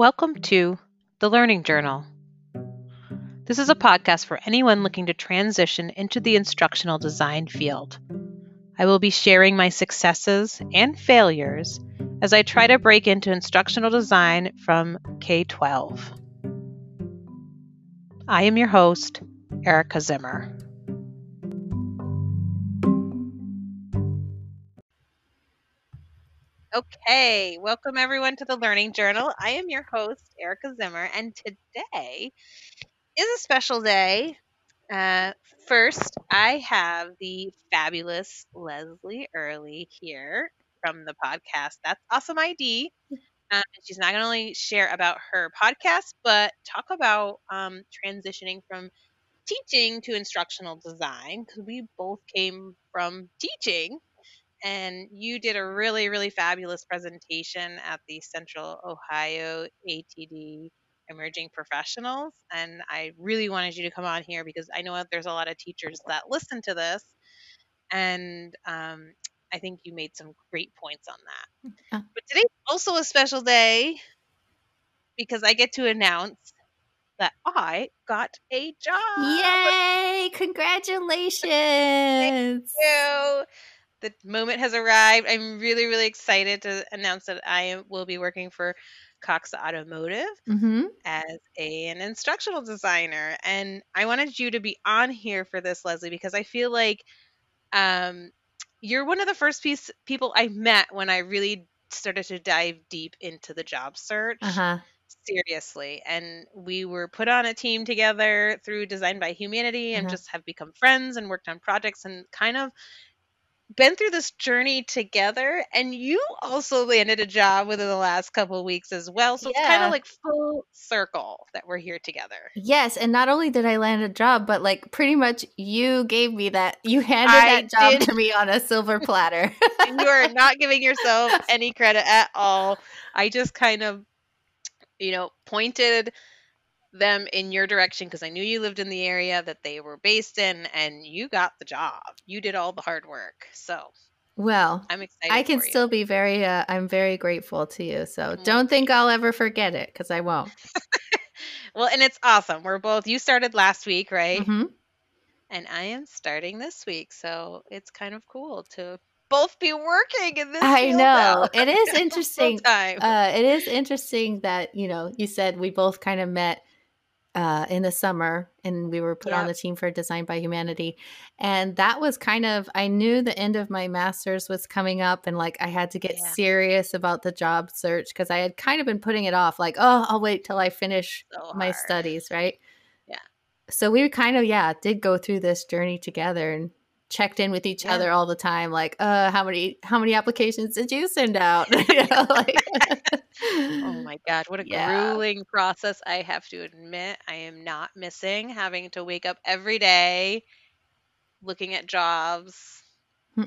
Welcome to The Learning Journal. This is a podcast for anyone looking to transition into the instructional design field. I will be sharing my successes and failures as I try to break into instructional design from K 12. I am your host, Erica Zimmer. Okay, welcome everyone to the Learning Journal. I am your host, Erica Zimmer, and today is a special day. Uh, first, I have the fabulous Leslie Early here from the podcast. That's Awesome ID. Um, she's not going to only share about her podcast, but talk about um, transitioning from teaching to instructional design because we both came from teaching and you did a really, really fabulous presentation at the Central Ohio ATD Emerging Professionals. And I really wanted you to come on here because I know there's a lot of teachers that listen to this. And um, I think you made some great points on that. Oh. But today's also a special day because I get to announce that I got a job. Yay! Congratulations! Thank you the moment has arrived. I'm really, really excited to announce that I will be working for Cox Automotive mm-hmm. as a, an instructional designer. And I wanted you to be on here for this, Leslie, because I feel like um, you're one of the first piece, people I met when I really started to dive deep into the job search. Uh-huh. Seriously. And we were put on a team together through Design by Humanity and uh-huh. just have become friends and worked on projects and kind of been through this journey together and you also landed a job within the last couple weeks as well so yeah. it's kind of like full circle that we're here together yes and not only did i land a job but like pretty much you gave me that you handed I that job did. to me on a silver platter you are not giving yourself any credit at all i just kind of you know pointed them in your direction because I knew you lived in the area that they were based in and you got the job. You did all the hard work. So, well, I'm excited. I can still be very uh, I'm very grateful to you. So, mm-hmm. don't think I'll ever forget it cuz I won't. well, and it's awesome. We're both you started last week, right? hmm And I am starting this week. So, it's kind of cool to both be working in this. I know it is interesting. uh, it is interesting that you know you said we both kind of met uh, in the summer and we were put yep. on the team for design by humanity and that was kind of i knew the end of my master's was coming up and like i had to get yeah. serious about the job search because i had kind of been putting it off like oh i'll wait till i finish so my studies right yeah so we kind of yeah did go through this journey together and checked in with each yeah. other all the time like uh how many how many applications did you send out you know, like, god what a yeah. grueling process i have to admit i am not missing having to wake up every day looking at jobs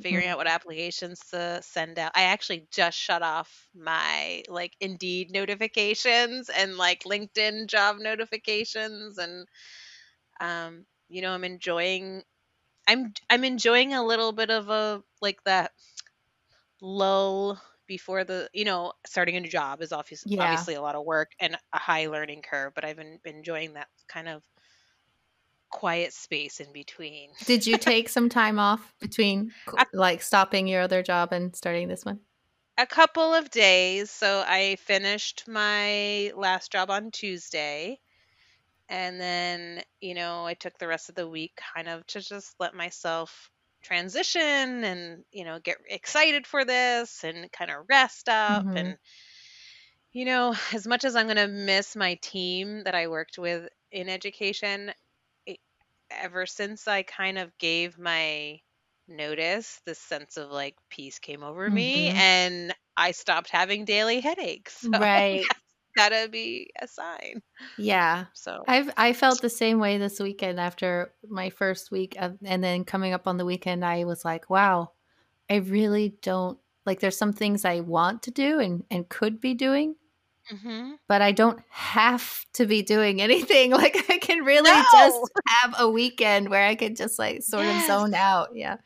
figuring out what applications to send out i actually just shut off my like indeed notifications and like linkedin job notifications and um you know i'm enjoying I'm I'm enjoying a little bit of a like that lull before the you know starting a new job is obviously yeah. obviously a lot of work and a high learning curve, but I've been, been enjoying that kind of quiet space in between. Did you take some time off between like stopping your other job and starting this one? A couple of days. So I finished my last job on Tuesday and then, you know, I took the rest of the week kind of to just let myself transition and, you know, get excited for this and kind of rest up. Mm-hmm. And, you know, as much as I'm going to miss my team that I worked with in education, it, ever since I kind of gave my notice, this sense of like peace came over mm-hmm. me and I stopped having daily headaches. So, right gotta be a sign. Yeah. So I've I felt the same way this weekend after my first week of, and then coming up on the weekend I was like, wow, I really don't like there's some things I want to do and and could be doing. Mm-hmm. But I don't have to be doing anything. Like I can really no! just have a weekend where I can just like sort yes. of zone out. Yeah.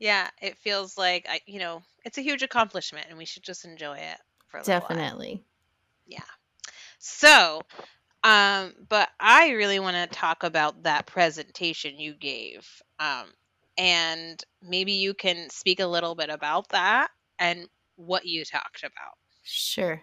Yeah, it feels like I, you know, it's a huge accomplishment, and we should just enjoy it. For Definitely. Yeah. So, um, but I really want to talk about that presentation you gave. Um, and maybe you can speak a little bit about that and what you talked about. Sure.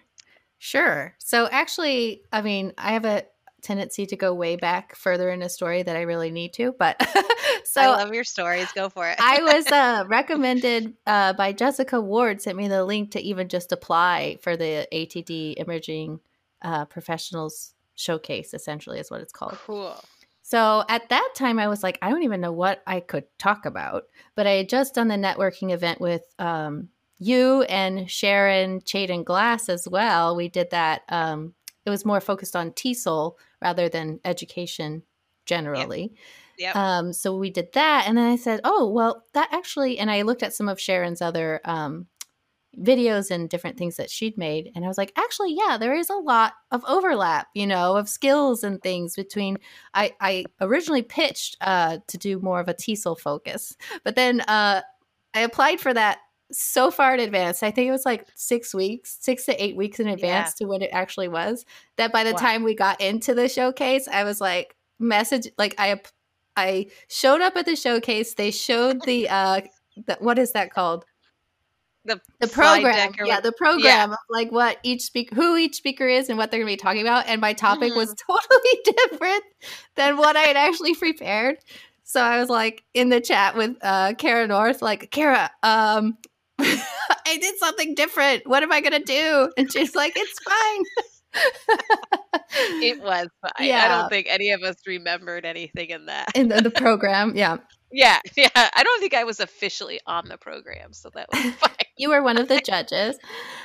Sure. So actually, I mean, I have a tendency to go way back further in a story that I really need to, but so I love your stories. Go for it. I was uh, recommended uh, by Jessica Ward, sent me the link to even just apply for the ATD Emerging uh, Professionals Showcase, essentially, is what it's called. Cool. So at that time, I was like, I don't even know what I could talk about. But I had just done the networking event with um, you and Sharon Chaden Glass as well. We did that. Um, it was more focused on TESOL rather than education generally. Yep. Yep. Um, so we did that, and then I said, "Oh, well, that actually." And I looked at some of Sharon's other um, videos and different things that she'd made, and I was like, "Actually, yeah, there is a lot of overlap, you know, of skills and things between." I I originally pitched uh, to do more of a TESOL focus, but then uh, I applied for that so far in advance. I think it was like six weeks, six to eight weeks in advance yeah. to when it actually was. That by the wow. time we got into the showcase, I was like, message like I I showed up at the showcase. They showed the uh the, what is that called? The, the program, yeah, the program, yeah. like what each speaker, who each speaker is, and what they're going to be talking about. And my topic mm-hmm. was totally different than what I had actually prepared. So I was like in the chat with uh, Kara North, like Kara, um, I did something different. What am I gonna do? And she's like, it's fine. it was fine. Yeah. I don't think any of us remembered anything in that. in the, the program, yeah. Yeah, yeah. I don't think I was officially on the program, so that was fine. you were one of the judges.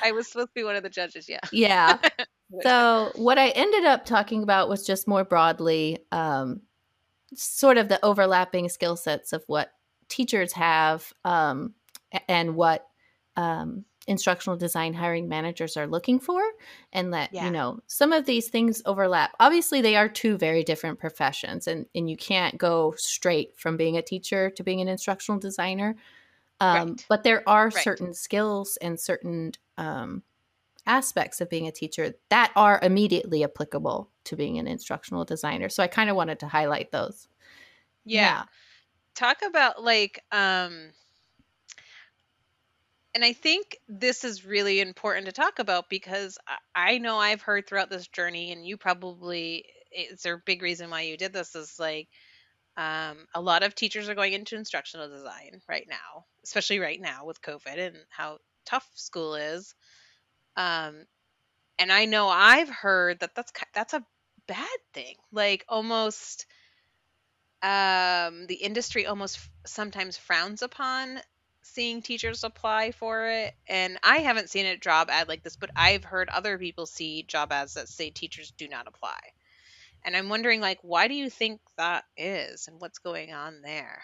I was supposed to be one of the judges, yeah. Yeah. so what I ended up talking about was just more broadly um, sort of the overlapping skill sets of what teachers have um, and what um, instructional design hiring managers are looking for and that yeah. you know some of these things overlap obviously they are two very different professions and and you can't go straight from being a teacher to being an instructional designer um, right. but there are right. certain skills and certain um, aspects of being a teacher that are immediately applicable to being an instructional designer so i kind of wanted to highlight those yeah. yeah talk about like um and I think this is really important to talk about because I know I've heard throughout this journey, and you probably, it's a big reason why you did this is like um, a lot of teachers are going into instructional design right now, especially right now with COVID and how tough school is. Um, and I know I've heard that that's that's a bad thing, like almost um, the industry almost sometimes frowns upon seeing teachers apply for it and i haven't seen a job ad like this but i've heard other people see job ads that say teachers do not apply. And i'm wondering like why do you think that is and what's going on there?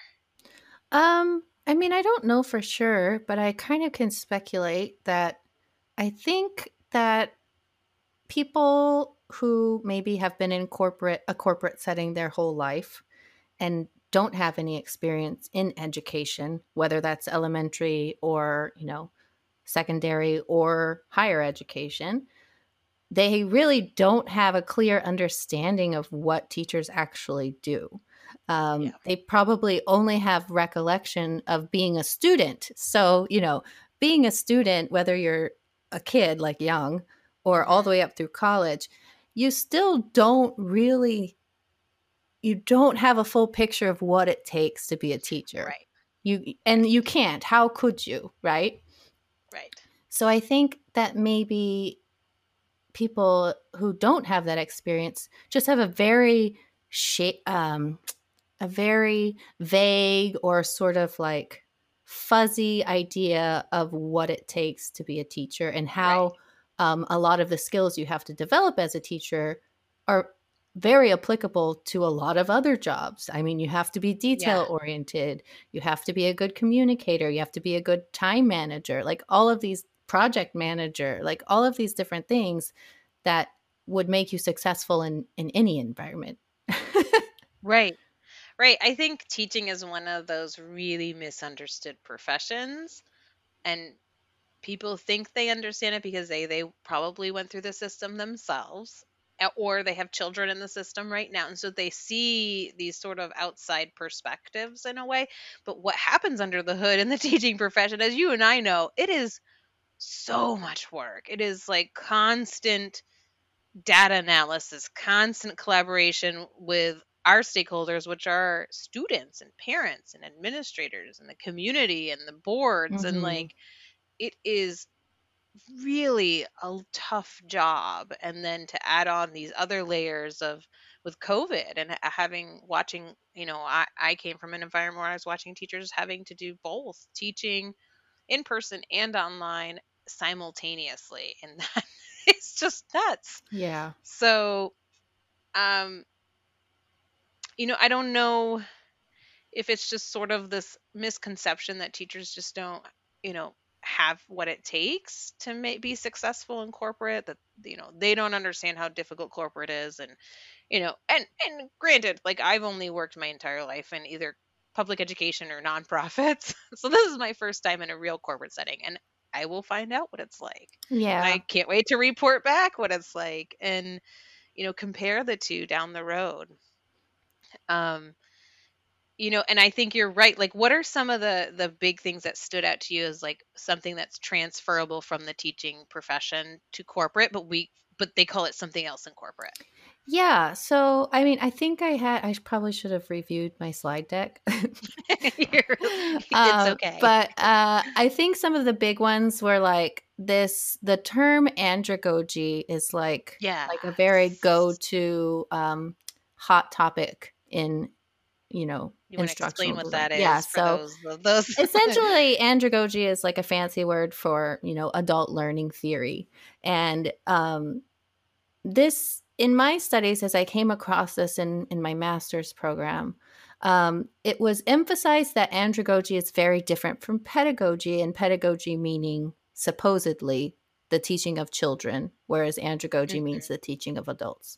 Um i mean i don't know for sure but i kind of can speculate that i think that people who maybe have been in corporate a corporate setting their whole life and don't have any experience in education, whether that's elementary or, you know, secondary or higher education, they really don't have a clear understanding of what teachers actually do. Um, yeah. They probably only have recollection of being a student. So, you know, being a student, whether you're a kid like young or all the way up through college, you still don't really you don't have a full picture of what it takes to be a teacher. Right. You and you can't. How could you, right? Right. So I think that maybe people who don't have that experience just have a very shape um a very vague or sort of like fuzzy idea of what it takes to be a teacher and how right. um, a lot of the skills you have to develop as a teacher are very applicable to a lot of other jobs. I mean, you have to be detail oriented, you have to be a good communicator, you have to be a good time manager, like all of these project manager, like all of these different things that would make you successful in in any environment. right. Right. I think teaching is one of those really misunderstood professions and people think they understand it because they they probably went through the system themselves or they have children in the system right now and so they see these sort of outside perspectives in a way but what happens under the hood in the teaching profession as you and I know it is so much work it is like constant data analysis constant collaboration with our stakeholders which are students and parents and administrators and the community and the boards mm-hmm. and like it is really a tough job and then to add on these other layers of with covid and having watching you know I, I came from an environment where i was watching teachers having to do both teaching in person and online simultaneously and that is just nuts. Yeah. So um you know i don't know if it's just sort of this misconception that teachers just don't you know have what it takes to make, be successful in corporate that you know they don't understand how difficult corporate is and you know and and granted like i've only worked my entire life in either public education or nonprofits. So this is my first time in a real corporate setting and i will find out what it's like. Yeah i can't wait to report back what it's like and you know compare the two down the road. Um you know and i think you're right like what are some of the the big things that stood out to you as like something that's transferable from the teaching profession to corporate but we but they call it something else in corporate? Yeah so i mean i think i had i probably should have reviewed my slide deck. It's um, okay. but uh i think some of the big ones were like this the term andragogy is like yeah. like a very go-to um hot topic in you know you to explain what that is yeah so those, those. essentially andragogy is like a fancy word for you know adult learning theory and um, this in my studies as i came across this in in my master's program um, it was emphasized that andragogy is very different from pedagogy and pedagogy meaning supposedly the teaching of children whereas andragogy mm-hmm. means the teaching of adults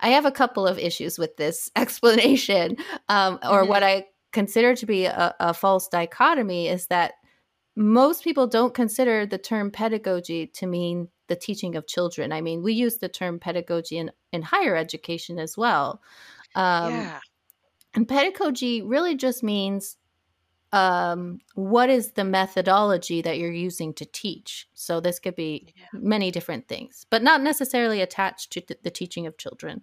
I have a couple of issues with this explanation, um, or mm-hmm. what I consider to be a, a false dichotomy is that most people don't consider the term pedagogy to mean the teaching of children. I mean, we use the term pedagogy in, in higher education as well. Um, yeah. And pedagogy really just means um, what is the methodology that you're using to teach. So this could be yeah. many different things, but not necessarily attached to the teaching of children.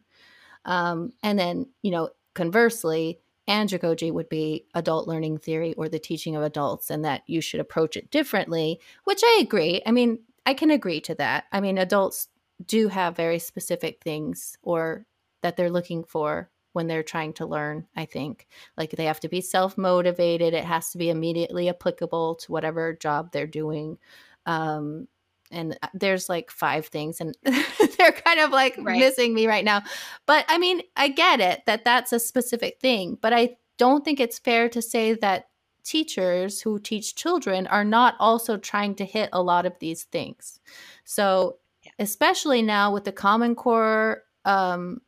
Um, and then, you know, conversely, andragogy would be adult learning theory or the teaching of adults, and that you should approach it differently, which I agree. I mean, I can agree to that. I mean, adults do have very specific things or that they're looking for when they're trying to learn, I think. Like they have to be self motivated, it has to be immediately applicable to whatever job they're doing. Um, and uh, there's like five things and they're kind of like right. missing me right now but i mean i get it that that's a specific thing but i don't think it's fair to say that teachers who teach children are not also trying to hit a lot of these things so yeah. especially now with the common core um,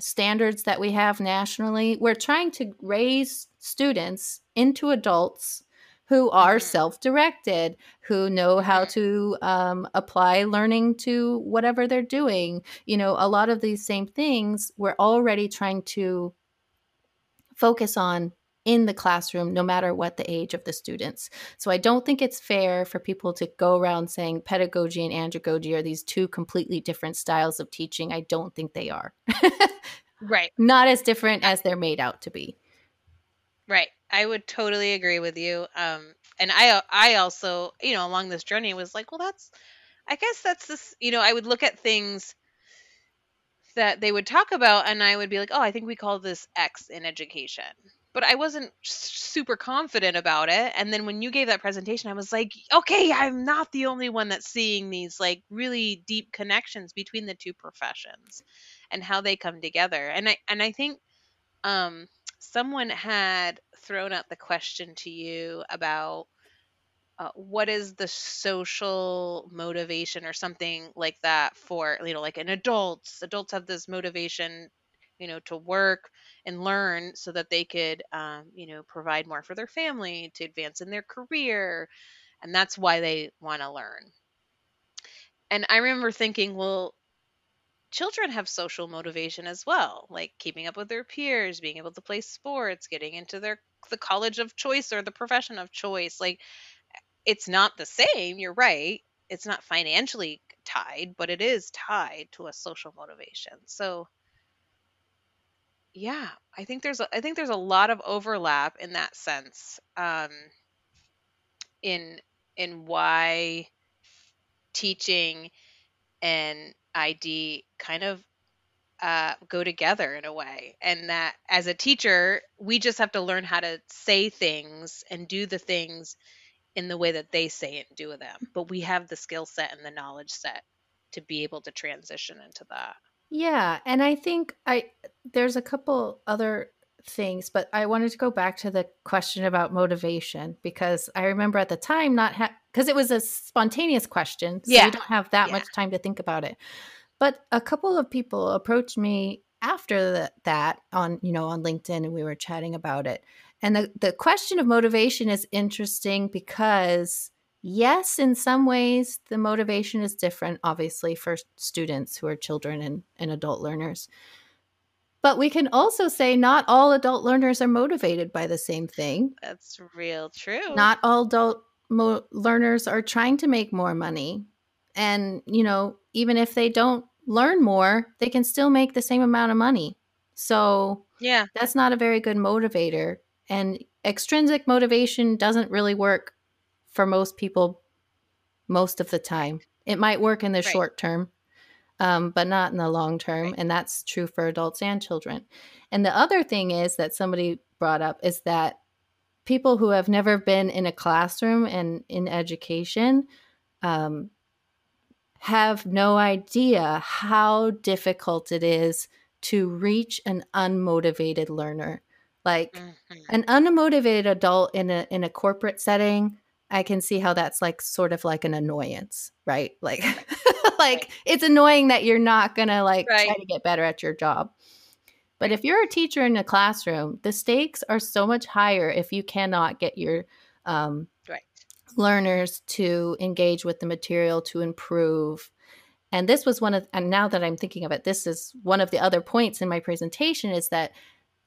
standards that we have nationally we're trying to raise students into adults who are mm-hmm. self-directed who know how mm-hmm. to um, apply learning to whatever they're doing. You know a lot of these same things we're already trying to focus on in the classroom no matter what the age of the students. So i don't think it's fair for people to go around saying pedagogy and andragogy are these two completely different styles of teaching. I don't think they are. Right. Not as different as they're made out to be right I would totally agree with you. Um, and I I also you know along this journey was like, well, that's I guess that's this. You know, I would look at things that they would talk about, and I would be like, oh, I think we call this X in education. But I wasn't super confident about it. And then when you gave that presentation, I was like, okay, I'm not the only one that's seeing these like really deep connections between the two professions and how they come together. And I and I think um someone had thrown out the question to you about uh, what is the social motivation or something like that for you know like an adults adults have this motivation you know to work and learn so that they could um, you know provide more for their family to advance in their career and that's why they want to learn. And i remember thinking well children have social motivation as well, like keeping up with their peers, being able to play sports, getting into their the college of choice or the profession of choice. Like it's not the same, you're right. It's not financially tied, but it is tied to a social motivation. So yeah, I think there's a, I think there's a lot of overlap in that sense. Um, in in why teaching and ID kind of uh, go together in a way. And that as a teacher, we just have to learn how to say things and do the things in the way that they say it and do them. But we have the skill set and the knowledge set to be able to transition into that. Yeah, and I think I there's a couple other things, but I wanted to go back to the question about motivation because I remember at the time not because ha- it was a spontaneous question, so yeah. you don't have that yeah. much time to think about it. But a couple of people approached me after the, that on you know on LinkedIn, and we were chatting about it. And the the question of motivation is interesting because yes, in some ways the motivation is different, obviously for students who are children and, and adult learners. But we can also say not all adult learners are motivated by the same thing. That's real true. Not all adult mo- learners are trying to make more money. And, you know, even if they don't learn more, they can still make the same amount of money. So, yeah, that's not a very good motivator. And extrinsic motivation doesn't really work for most people most of the time. It might work in the right. short term, um, but not in the long term. Right. And that's true for adults and children. And the other thing is that somebody brought up is that people who have never been in a classroom and in education um, have no idea how difficult it is to reach an unmotivated learner. Like mm-hmm. an unmotivated adult in a in a corporate setting, I can see how that's like sort of like an annoyance, right? Like like it's annoying that you're not going to like right. try to get better at your job. But if you're a teacher in a classroom, the stakes are so much higher if you cannot get your um, right. learners to engage with the material to improve. And this was one of, and now that I'm thinking of it, this is one of the other points in my presentation is that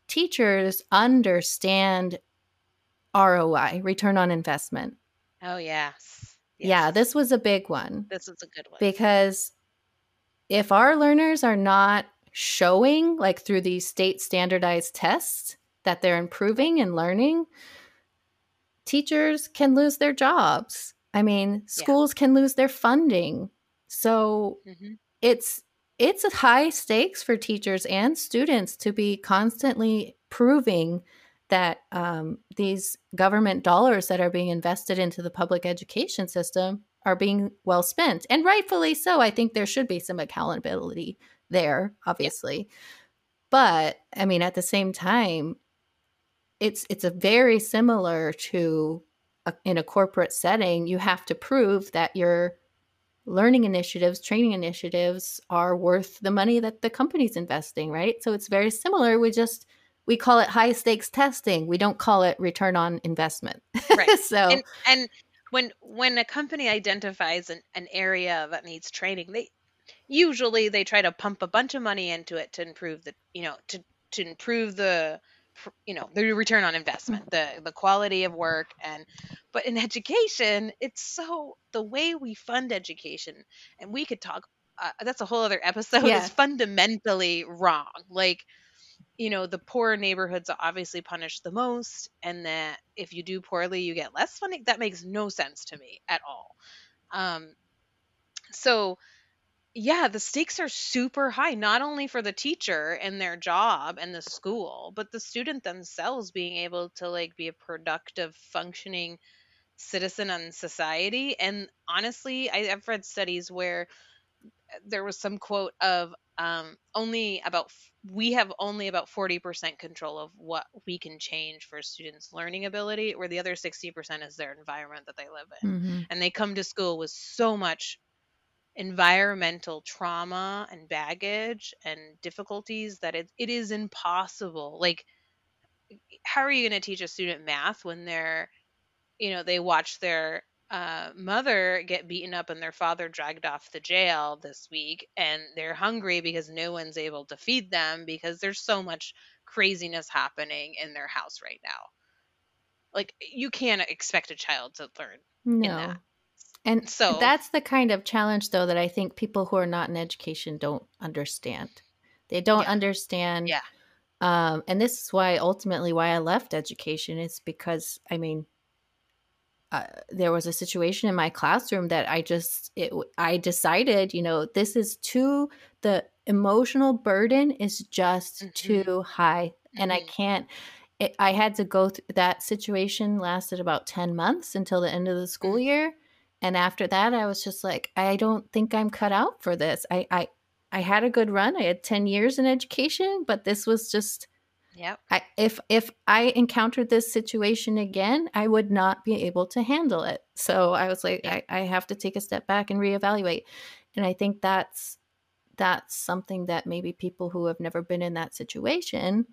teachers understand ROI, return on investment. Oh, yes. Yeah, this was a big one. This was a good one. Because if our learners are not showing, like through these state standardized tests, that they're improving and learning, teachers can lose their jobs. I mean, schools yeah. can lose their funding. So mm-hmm. it's it's a high stakes for teachers and students to be constantly proving that um, these government dollars that are being invested into the public education system are being well spent and rightfully so i think there should be some accountability there obviously yeah. but i mean at the same time it's it's a very similar to a, in a corporate setting you have to prove that your learning initiatives training initiatives are worth the money that the company's investing right so it's very similar we just we call it high stakes testing. We don't call it return on investment. Right. so and, and, when when a company identifies an, an area that needs training, they usually they try to pump a bunch of money into it to improve the you know to to improve the you know the return on investment the the quality of work and but in education it's so the way we fund education and we could talk uh, that's a whole other episode yeah. is fundamentally wrong like you know, the poor neighborhoods are obviously punished the most, and that if you do poorly, you get less funding. That makes no sense to me at all. Um, so, yeah, the stakes are super high, not only for the teacher and their job and the school, but the student themselves being able to like be a productive, functioning citizen in society. And honestly, I, I've read studies where there was some quote of um, only about we have only about 40% control of what we can change for students learning ability where the other 60% is their environment that they live in mm-hmm. and they come to school with so much environmental trauma and baggage and difficulties that it, it is impossible like how are you going to teach a student math when they're you know they watch their uh, mother get beaten up and their father dragged off the jail this week and they're hungry because no one's able to feed them because there's so much craziness happening in their house right now. Like you can't expect a child to learn no. And so that's the kind of challenge though that i think people who are not in education don't understand. They don't yeah. understand yeah. um, and this is why ultimately why i left education is because i mean uh, there was a situation in my classroom that I just it, I decided, you know, this is too the emotional burden is just mm-hmm. too high, mm-hmm. and I mm-hmm. can't. It, I had to go through that situation. Lasted about ten months until the end of the school mm-hmm. year, and after that, I was just like, I don't think I'm cut out for this. I I I had a good run. I had ten years in education, but this was just Yep. I, if if I encountered this situation again, I would not be able to handle it. So I was like, I, I have to take a step back and reevaluate. And I think that's that's something that maybe people who have never been in that situation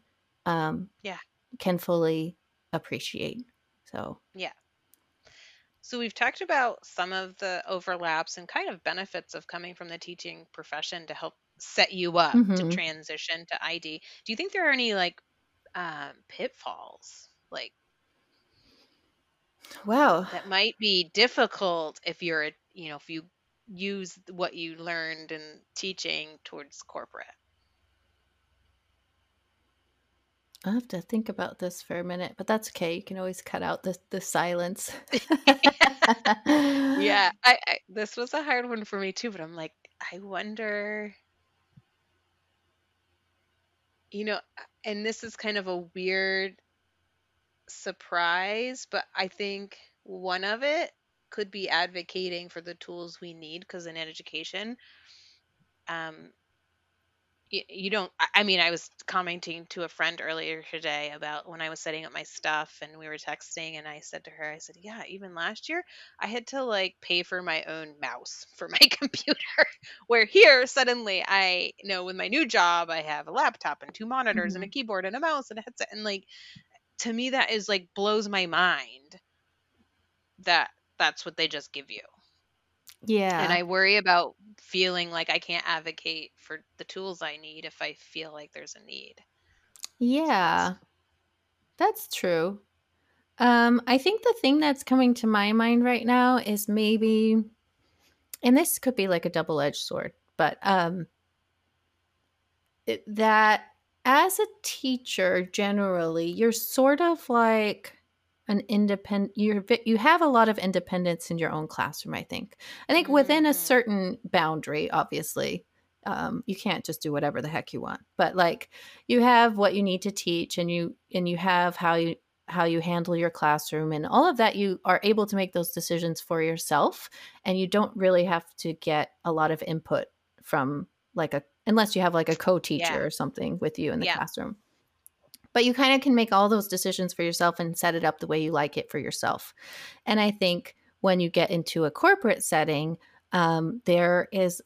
um, yeah can fully appreciate. So yeah. So we've talked about some of the overlaps and kind of benefits of coming from the teaching profession to help set you up mm-hmm. to transition to ID. Do you think there are any like um, pitfalls like wow that might be difficult if you're you know if you use what you learned in teaching towards corporate i have to think about this for a minute, but that's okay. You can always cut out the the silence. yeah, I, I this was a hard one for me too, but I'm like, I wonder you know, and this is kind of a weird surprise, but I think one of it could be advocating for the tools we need because in education, um, you, you don't I, mean i was commenting to a friend earlier today about when i was setting up my stuff and we were texting and i said to her i said yeah even last year i had to like pay for my own mouse for my computer where here suddenly i you know with my new job i have a laptop and two monitors mm-hmm. and a mm-hmm. keyboard and a mouse and a headset and like to me that is like blows my mind that that's what they just give you yeah. And I worry about feeling like I can't advocate for the tools I need if I feel like there's a need. Yeah. That's true. Um, I think the thing that's coming to my mind right now is maybe, and this could be like a double edged sword, but um, it, that as a teacher, generally, you're sort of like an independent you're you have a lot of independence in your own classroom i think i think within a mm-hmm. certain boundary obviously um, you can't just do whatever the heck you want but like you have what you need to teach and you and you have how you how you handle your classroom and all of that you are able to make those decisions for yourself and you don't really have to get a lot of input from like a unless you have like a co-teacher yeah. or something with you in the yeah. classroom but you kind of can make all those decisions for yourself and set it up the way you like it for yourself. And I think when you get into a corporate setting, um, there is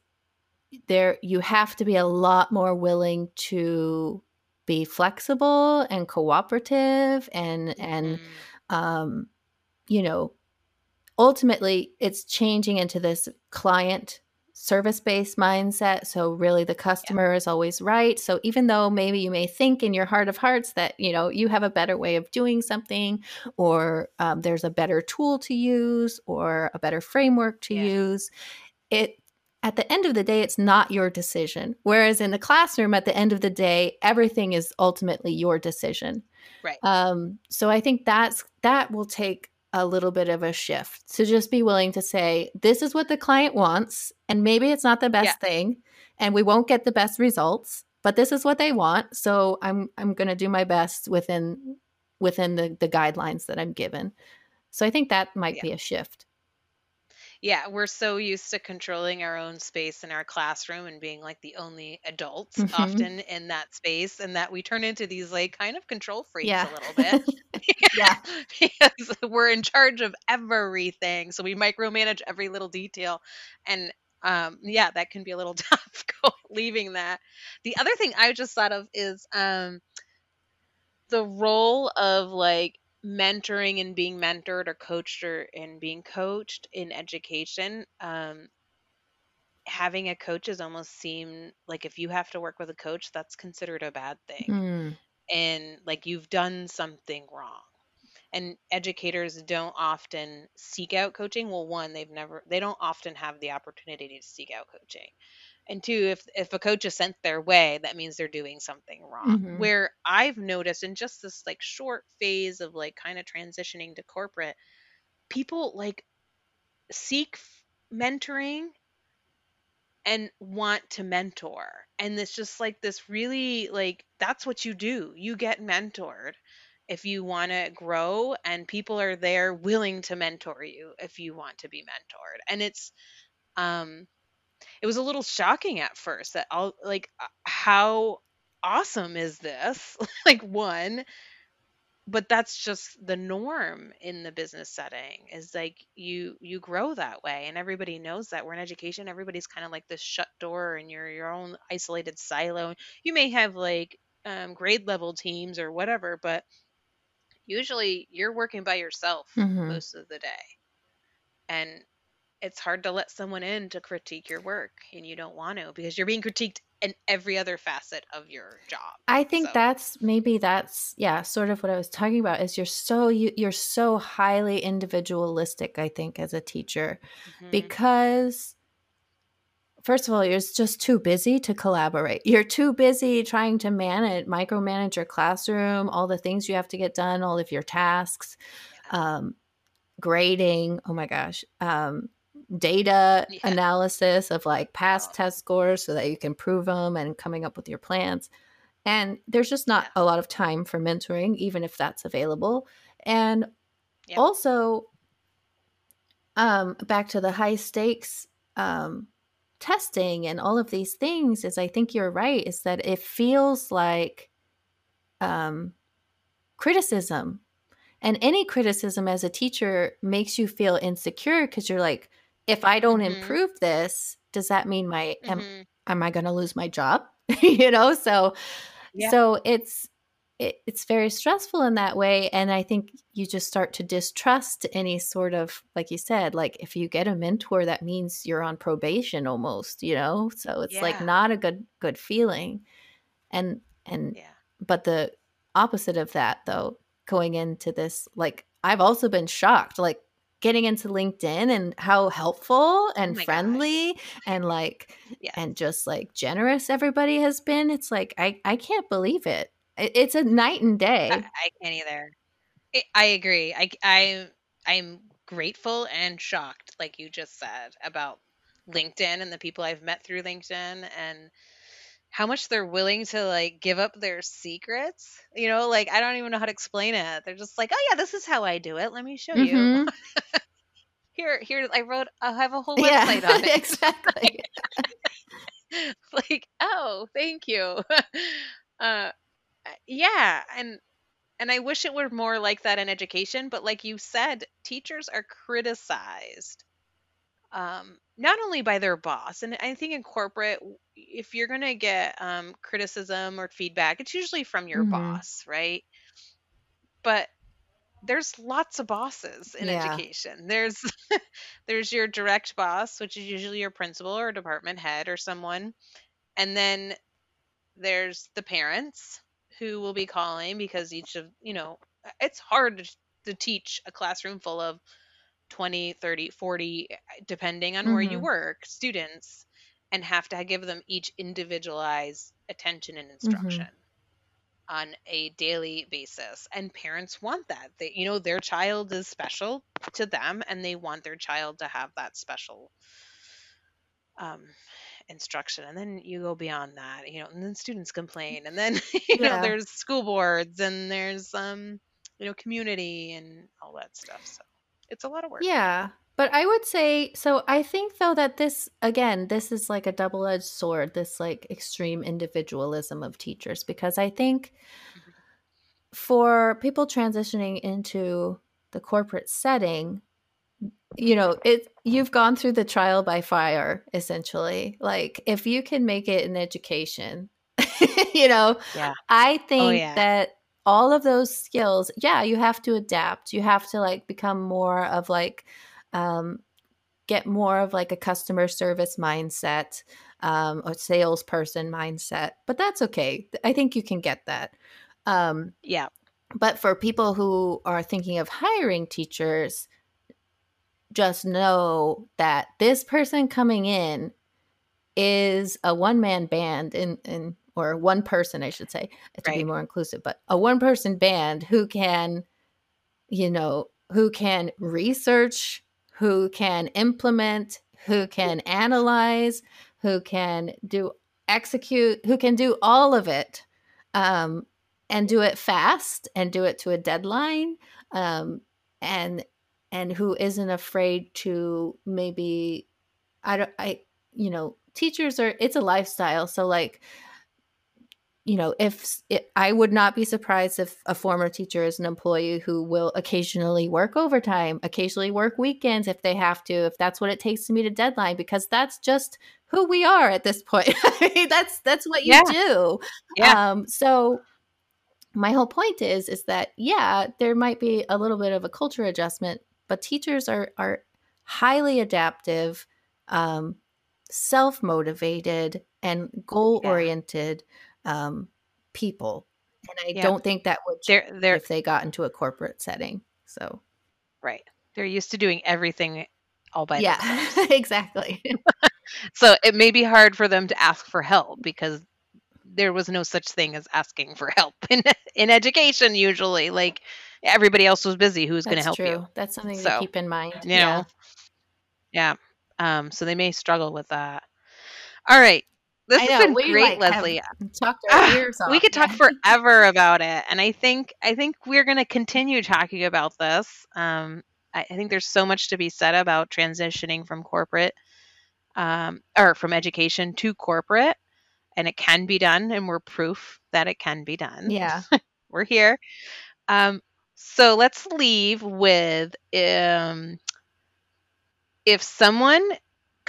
there you have to be a lot more willing to be flexible and cooperative and mm-hmm. and um, you know ultimately it's changing into this client service based mindset. So, really, the customer yeah. is always right. So, even though maybe you may think in your heart of hearts that, you know, you have a better way of doing something, or um, there's a better tool to use, or a better framework to yeah. use, it at the end of the day, it's not your decision. Whereas in the classroom, at the end of the day, everything is ultimately your decision. Right. Um, so I think that's that will take a little bit of a shift to just be willing to say, this is what the client wants. And maybe it's not the best yeah. thing and we won't get the best results, but this is what they want. So I'm, I'm going to do my best within, within the, the guidelines that I'm given. So I think that might yeah. be a shift yeah, we're so used to controlling our own space in our classroom and being like the only adults mm-hmm. often in that space, and that we turn into these like kind of control freaks yeah. a little bit. yeah, because we're in charge of everything, so we micromanage every little detail, and um, yeah, that can be a little tough leaving that. The other thing I just thought of is um, the role of like mentoring and being mentored or coached or and being coached in education um, having a coach is almost seem like if you have to work with a coach that's considered a bad thing. Mm. and like you've done something wrong. And educators don't often seek out coaching. Well one they've never they don't often have the opportunity to seek out coaching and two if if a coach is sent their way that means they're doing something wrong. Mm-hmm. where i've noticed in just this like short phase of like kind of transitioning to corporate people like seek mentoring and want to mentor. And it's just like this really like that's what you do. You get mentored if you want to grow and people are there willing to mentor you if you want to be mentored. And it's um it was a little shocking at first that all like uh, how awesome is this? Like one but that's just the norm in the business setting is like you you grow that way and everybody knows that. We're in education everybody's kind of like this shut door and you're your own isolated silo. You may have like um, grade level teams or whatever but usually you're working by yourself mm-hmm. most of the day. And it's hard to let someone in to critique your work and you don't want to because you're being critiqued in every other facet of your job. I think so. that's maybe that's yeah, sort of what I was talking about is you're so you, you're so highly individualistic I think as a teacher mm-hmm. because first of all you're just too busy to collaborate. You're too busy trying to manage micromanage your classroom, all the things you have to get done, all of your tasks. Um, grading oh my gosh um, data yeah. analysis of like past test scores so that you can prove them and coming up with your plans. And there's just not yeah. a lot of time for mentoring, even if that's available. And yeah. also, um, back to the high stakes um, testing and all of these things, is I think you're right, is that it feels like um, criticism. And any criticism as a teacher makes you feel insecure because you're like, if I don't mm-hmm. improve this, does that mean my mm-hmm. am, am I going to lose my job? you know, so yeah. so it's it, it's very stressful in that way and I think you just start to distrust any sort of like you said like if you get a mentor that means you're on probation almost, you know? So it's yeah. like not a good good feeling. And and yeah. but the opposite of that though going into this like I've also been shocked like getting into LinkedIn and how helpful oh and oh friendly gosh. and like yes. and just like generous everybody has been. It's like I I can't believe it. It's a night and day. I, I can't either. I agree. I I I'm grateful and shocked, like you just said, about LinkedIn and the people I've met through LinkedIn and how much they're willing to like give up their secrets. You know, like I don't even know how to explain it. They're just like, "Oh yeah, this is how I do it. Let me show mm-hmm. you." here, here I wrote I have a whole website yeah, on it. exactly. like, "Oh, thank you." uh yeah, and and I wish it were more like that in education, but like you said, teachers are criticized um, not only by their boss, and I think in corporate, if you're going to get um, criticism or feedback, it's usually from your mm-hmm. boss, right? But there's lots of bosses in yeah. education. There's there's your direct boss, which is usually your principal or department head or someone, and then there's the parents who will be calling because each of you know it's hard to, to teach a classroom full of 20, 30, 40, eh, depending on mm-hmm. where you mm-hmm. work, students, and have to give them each individualized attention and mm-hmm. instruction. Mm-hmm. On a daily basis, and parents want that. They, you know, their child is special to them, and they want their child to have that special um, instruction and then you go beyond that you know and then students complain and then you yeah. know there's school boards and there's um you know community and all that stuff so it's a lot of work. Yeah. But I would say so I think though that this again this is like a double-edged sword this like extreme individualism of teachers because I think mm-hmm. for people transitioning into the corporate setting you know it you've gone through the trial by fire essentially like if you can make it in education you know yeah. I oh, think oh, yeah. that all of those skills, yeah, you have to adapt. You have to like become more of like, um, get more of like a customer service mindset um, or salesperson mindset. But that's okay. I think you can get that. Um, yeah. But for people who are thinking of hiring teachers, just know that this person coming in is a one man band in, in or one person, I should say, to right. be more inclusive, but a one person band who can, you know, who can research, who can implement, who can analyze, who can do execute, who can do all of it um, and do it fast and do it to a deadline um, and and who isn't afraid to maybe I don't I you know teachers are it's a lifestyle so like you know if it, i would not be surprised if a former teacher is an employee who will occasionally work overtime occasionally work weekends if they have to if that's what it takes to meet a deadline because that's just who we are at this point I mean, that's that's what you yeah. do yeah. um so my whole point is is that yeah there might be a little bit of a culture adjustment but teachers are are highly adaptive um self-motivated and goal-oriented yeah. Um, people and i yeah. don't think that would they're, they're, if they got into a corporate setting so right they're used to doing everything all by themselves. yeah exactly so it may be hard for them to ask for help because there was no such thing as asking for help in in education usually like everybody else was busy who's going to help true. you that's something so, to keep in mind you yeah. know yeah um, so they may struggle with that. All right. This has been we, great, like, Leslie. Talked our ah, ears off. We could talk forever about it, and I think I think we're going to continue talking about this. Um, I, I, think there's so much to be said about transitioning from corporate, um, or from education to corporate, and it can be done, and we're proof that it can be done. Yeah, we're here. Um, so let's leave with um, if someone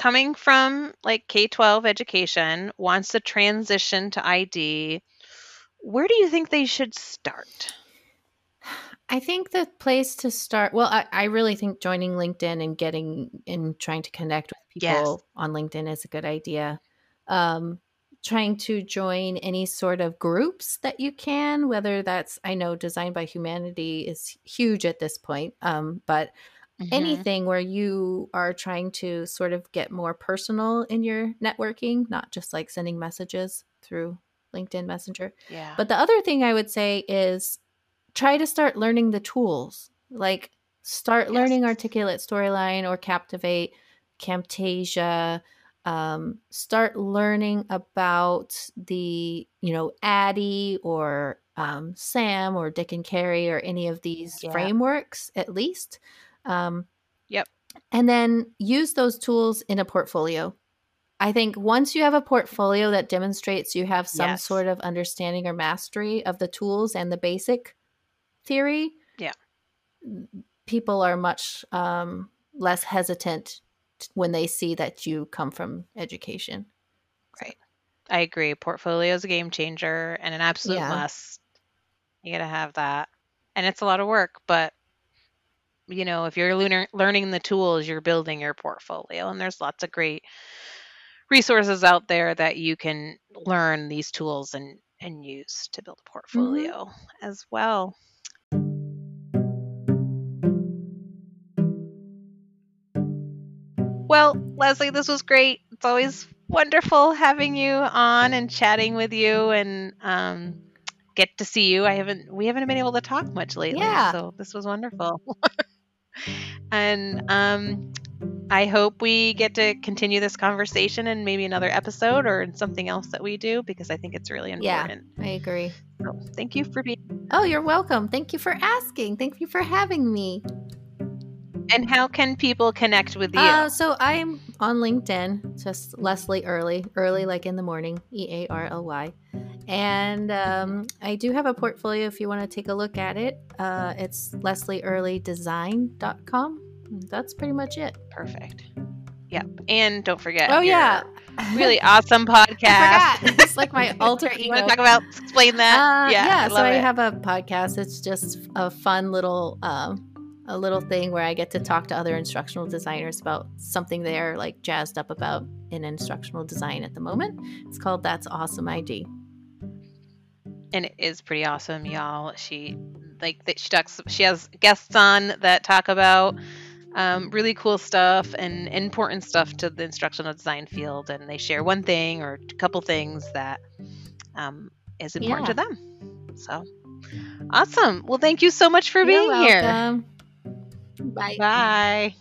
coming from like K 12 education wants to transition to ID, where do you think they should start? I think the place to start, well, I, I really think joining LinkedIn and getting and trying to connect with people yes. on LinkedIn is a good idea. Um, trying to join any sort of groups that you can, whether that's, I know Design by Humanity is huge at this point, um, but mm-hmm. anything where you are trying to sort of get more personal in your networking, not just like sending messages through LinkedIn Messenger. Yeah. But the other thing I would say is try to start learning the tools. Like start yes. learning Articulate Storyline or Captivate, Camtasia. Um, start learning about the, you know, ADDIE or um, Sam or Dick and Carey or any of these yeah. frameworks at least. Um, yep. And then use those tools in a portfolio. I think once you have a portfolio that demonstrates you have some yes. sort of understanding or mastery of the tools and the basic theory, yeah, people are much um, less hesitant when they see that you come from education. Right. I agree. Portfolio is a game changer and an absolute yeah. must. You got to have that. And it's a lot of work, but you know, if you're learning learning the tools, you're building your portfolio, and there's lots of great resources out there that you can learn these tools and and use to build a mm-hmm. portfolio mm-hmm. as well. Well, Leslie, this was great. It's always wonderful having you on and chatting with you and um, get to see you. I haven't we haven't been able to talk much lately, yeah. so this was wonderful. and um, I hope we get to continue this conversation in maybe another episode or in something else that we do because I think it's really important. Yeah, I agree. So thank you for being. Oh, you're welcome. Thank you for asking. Thank you for having me. And how can people connect with you? Uh, so I'm on LinkedIn, just Leslie Early, early like in the morning, E A R L Y. And um, I do have a portfolio if you want to take a look at it. Uh, it's leslieearlydesign.com. That's pretty much it. Perfect. Yep. And don't forget. Oh, yeah. really awesome podcast it's like my alter ego. You want to talk about explain that? Uh, yeah, yeah. I so I it. have a podcast. It's just a fun little um, a little thing where I get to talk to other instructional designers about something they're like jazzed up about in instructional design at the moment. It's called That's Awesome ID. And it is pretty awesome, y'all. She like that she talks she has guests on that talk about um, really cool stuff and important stuff to the instructional design field and they share one thing or a couple things that um, is important yeah. to them so awesome well thank you so much for You're being welcome. here Bye. Bye.